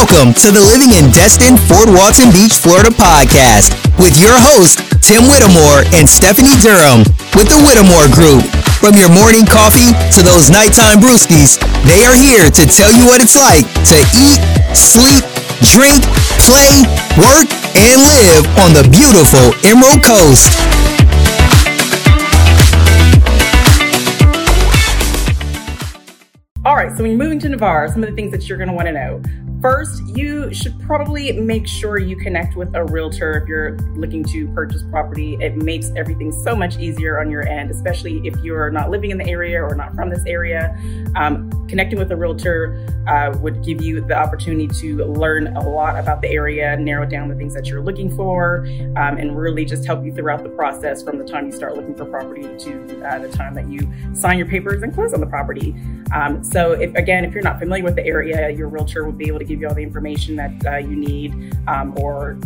Welcome to the Living in Destin, Fort Walton Beach, Florida podcast with your hosts, Tim Whittemore and Stephanie Durham with the Whittemore Group. From your morning coffee to those nighttime brewskis, they are here to tell you what it's like to eat, sleep, drink, play, work, and live on the beautiful Emerald Coast. All right, so when you're moving to Navarre, some of the things that you're going to want to know. First, you should probably make sure you connect with a realtor if you're looking to purchase property. It makes everything so much easier on your end, especially if you're not living in the area or not from this area. Um, connecting with a realtor uh, would give you the opportunity to learn a lot about the area, narrow down the things that you're looking for, um, and really just help you throughout the process from the time you start looking for property to uh, the time that you sign your papers and close on the property. Um, so, if, again, if you're not familiar with the area, your realtor will be able to give you all the information that uh, you need um, or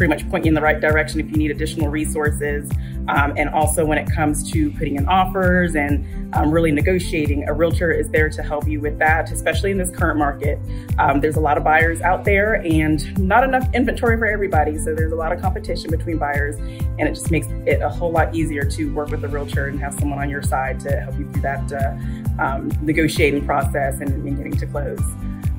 pretty much point you in the right direction if you need additional resources. Um, and also, when it comes to putting in offers and um, really negotiating, a realtor is there to help you with that, especially in this current market. Um, there's a lot of buyers out there and not enough inventory for everybody. So, there's a lot of competition between buyers, and it just makes it a whole lot easier to work with a realtor and have someone on your side to help you through that uh, um, negotiating process and, and getting to close.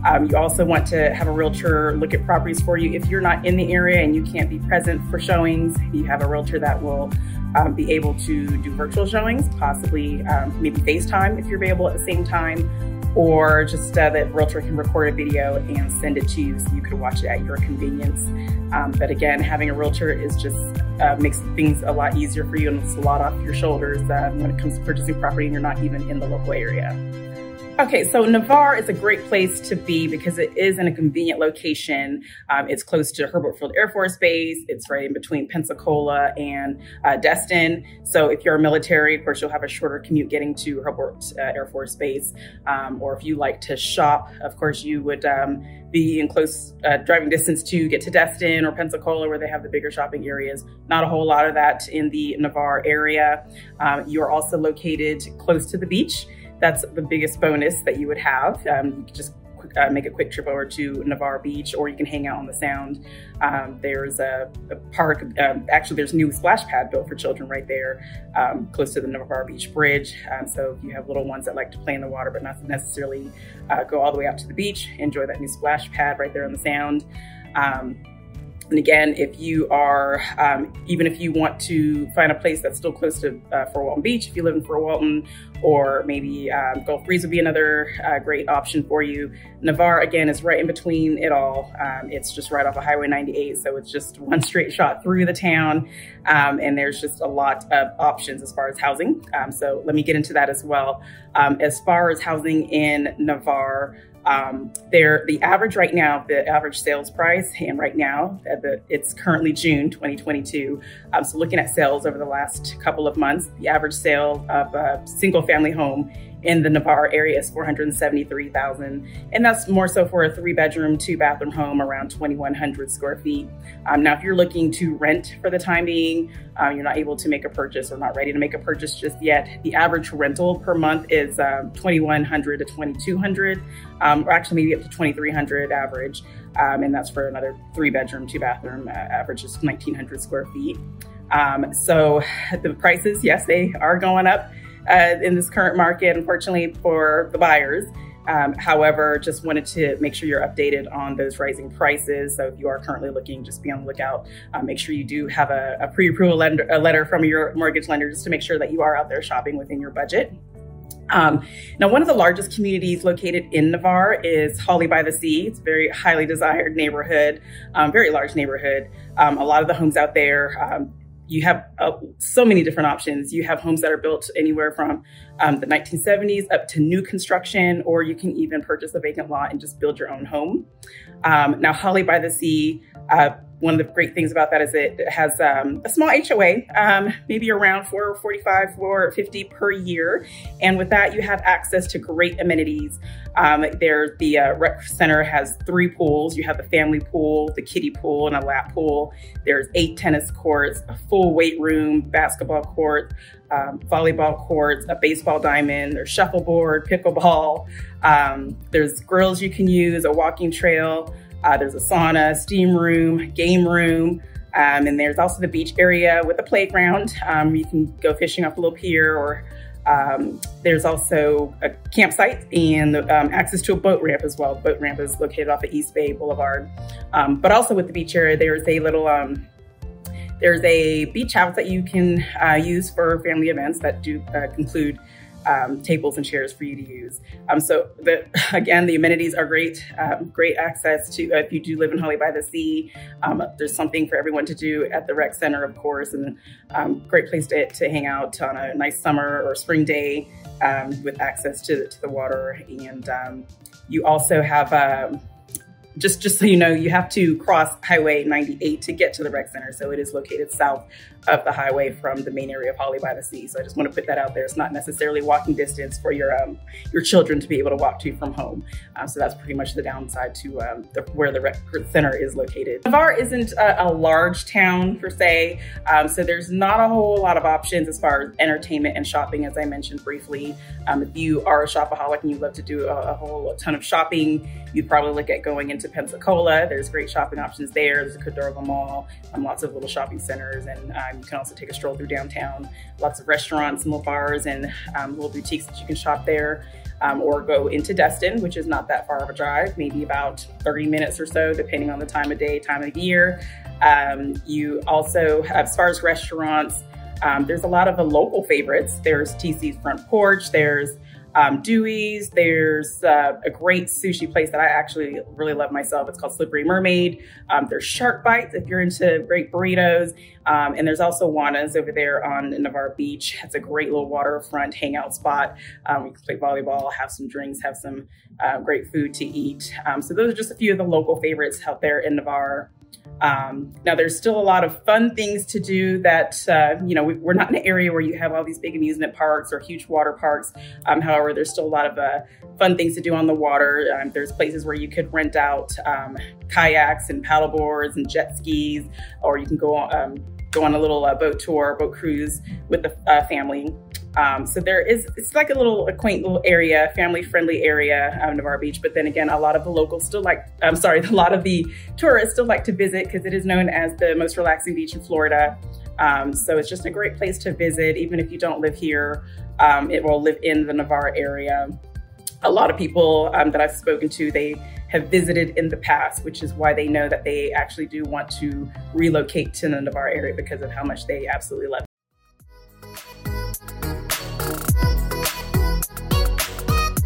Um, you also want to have a realtor look at properties for you. If you're not in the area and you can't be present for showings, you have a realtor that will um, be able to do virtual showings, possibly um, maybe FaceTime if you're available at the same time, or just uh, that realtor can record a video and send it to you so you can watch it at your convenience. Um, but again, having a realtor is just uh, makes things a lot easier for you and it's a lot off your shoulders uh, when it comes to purchasing property and you're not even in the local area. Okay, so Navarre is a great place to be because it is in a convenient location. Um, it's close to Hurlburt Field Air Force Base. It's right in between Pensacola and uh, Destin. So if you're military, of course, you'll have a shorter commute getting to Hurlburt uh, Air Force Base. Um, or if you like to shop, of course, you would um, be in close uh, driving distance to get to Destin or Pensacola, where they have the bigger shopping areas. Not a whole lot of that in the Navarre area. Um, you are also located close to the beach that's the biggest bonus that you would have. Um, you just uh, make a quick trip over to Navarre Beach, or you can hang out on the Sound. Um, there's a, a park. Um, actually, there's new splash pad built for children right there, um, close to the Navarre Beach Bridge. Um, so if you have little ones that like to play in the water, but not necessarily uh, go all the way out to the beach, enjoy that new splash pad right there on the Sound. Um, and again, if you are, um, even if you want to find a place that's still close to uh, Fort Walton Beach, if you live in Fort Walton, or maybe um, Gulf Breeze would be another uh, great option for you. Navarre, again, is right in between it all. Um, it's just right off of Highway 98, so it's just one straight shot through the town. Um, and there's just a lot of options as far as housing. Um, so let me get into that as well. Um, as far as housing in Navarre, um, there, the average right now, the average sales price, and right now, it's currently June 2022. Um, so, looking at sales over the last couple of months, the average sale of a single family home in the Navarre area is 473,000. And that's more so for a three bedroom, two bathroom home around 2,100 square feet. Um, now, if you're looking to rent for the time being, um, you're not able to make a purchase or not ready to make a purchase just yet, the average rental per month is um, 2,100 to 2,200, um, or actually maybe up to 2,300 average. Um, and that's for another three bedroom, two bathroom, uh, average is 1,900 square feet. So the prices, yes, they are going up uh, in this current market, unfortunately for the buyers. Um, however, just wanted to make sure you're updated on those rising prices. So if you are currently looking, just be on the lookout. Uh, make sure you do have a, a pre-approval letter from your mortgage lender just to make sure that you are out there shopping within your budget. Um, now, one of the largest communities located in Navarre is Holly by the Sea. It's a very highly desired neighborhood, um, very large neighborhood. Um, a lot of the homes out there um, you have uh, so many different options. You have homes that are built anywhere from um, the 1970s up to new construction, or you can even purchase a vacant lot and just build your own home. Um, now, Holly by the Sea, uh, one of the great things about that is it has um, a small HOA, um, maybe around 445, 450 per year. And with that, you have access to great amenities. Um, there, the uh, rec center has three pools. You have the family pool, the kiddie pool, and a lap pool. There's eight tennis courts, a full weight room, basketball court, um, volleyball courts, a baseball diamond, there's shuffleboard, pickleball. Um, there's grills you can use, a walking trail. Uh, there's a sauna, steam room, game room, um, and there's also the beach area with a playground. Um, you can go fishing off a little pier or um, there's also a campsite and um, access to a boat ramp as well. boat ramp is located off of East Bay Boulevard. Um, but also with the beach area, there's a little um, there's a beach house that you can uh, use for family events that do uh, include um, tables and chairs for you to use. Um, so the, again, the amenities are great. Um, great access to uh, if you do live in Holly by the Sea. Um, there's something for everyone to do at the rec center, of course, and um, great place to, to hang out on a nice summer or spring day um, with access to, to the water. And you also have just just so you know, you have to cross Highway 98 to get to the rec center. So it is located south of the highway from the main area of Holly by the Sea. So I just want to put that out there. It's not necessarily walking distance for your um, your children to be able to walk to from home. Um, so that's pretty much the downside to um, the, where the rec center is located. Navarre isn't a, a large town per se, um, so there's not a whole lot of options as far as entertainment and shopping, as I mentioned briefly. Um, if you are a shopaholic and you love to do a, a whole a ton of shopping, you'd probably look at going into Pensacola. There's great shopping options there. There's a Cordova Mall, um, lots of little shopping centers, and um, you can also take a stroll through downtown. Lots of restaurants little bars and um, little boutiques that you can shop there. Um, or go into Destin, which is not that far of a drive, maybe about 30 minutes or so, depending on the time of day, time of year. Um, you also, as far as restaurants, um, there's a lot of the local favorites. There's TC's Front Porch, there's um, Dewey's. There's uh, a great sushi place that I actually really love myself. It's called Slippery Mermaid. Um, there's Shark Bites if you're into great burritos. Um, and there's also Juana's over there on Navarre Beach. It's a great little waterfront hangout spot. Um, we can play volleyball, have some drinks, have some uh, great food to eat. Um, so those are just a few of the local favorites out there in Navarre. Um, now, there's still a lot of fun things to do that, uh, you know, we, are not in an area where you have all these big amusement parks or huge water parks. Um, however, there's still a lot of uh, fun things to do on the water. Um, there's places where you could rent out um, kayaks and paddle boards and jet skis, or you can go on, um, go on a little uh, boat tour, boat cruise with the uh, family. Um, so there is, it's like a little a quaint little area, family friendly area of Navarre Beach. But then again, a lot of the locals still like, I'm sorry, a lot of the tourists still like to visit because it is known as the most relaxing beach in Florida. Um, so it's just a great place to visit, even if you don't live here. Um, it will live in the Navarre area. A lot of people um, that I've spoken to, they have visited in the past, which is why they know that they actually do want to relocate to the Navarre area because of how much they absolutely love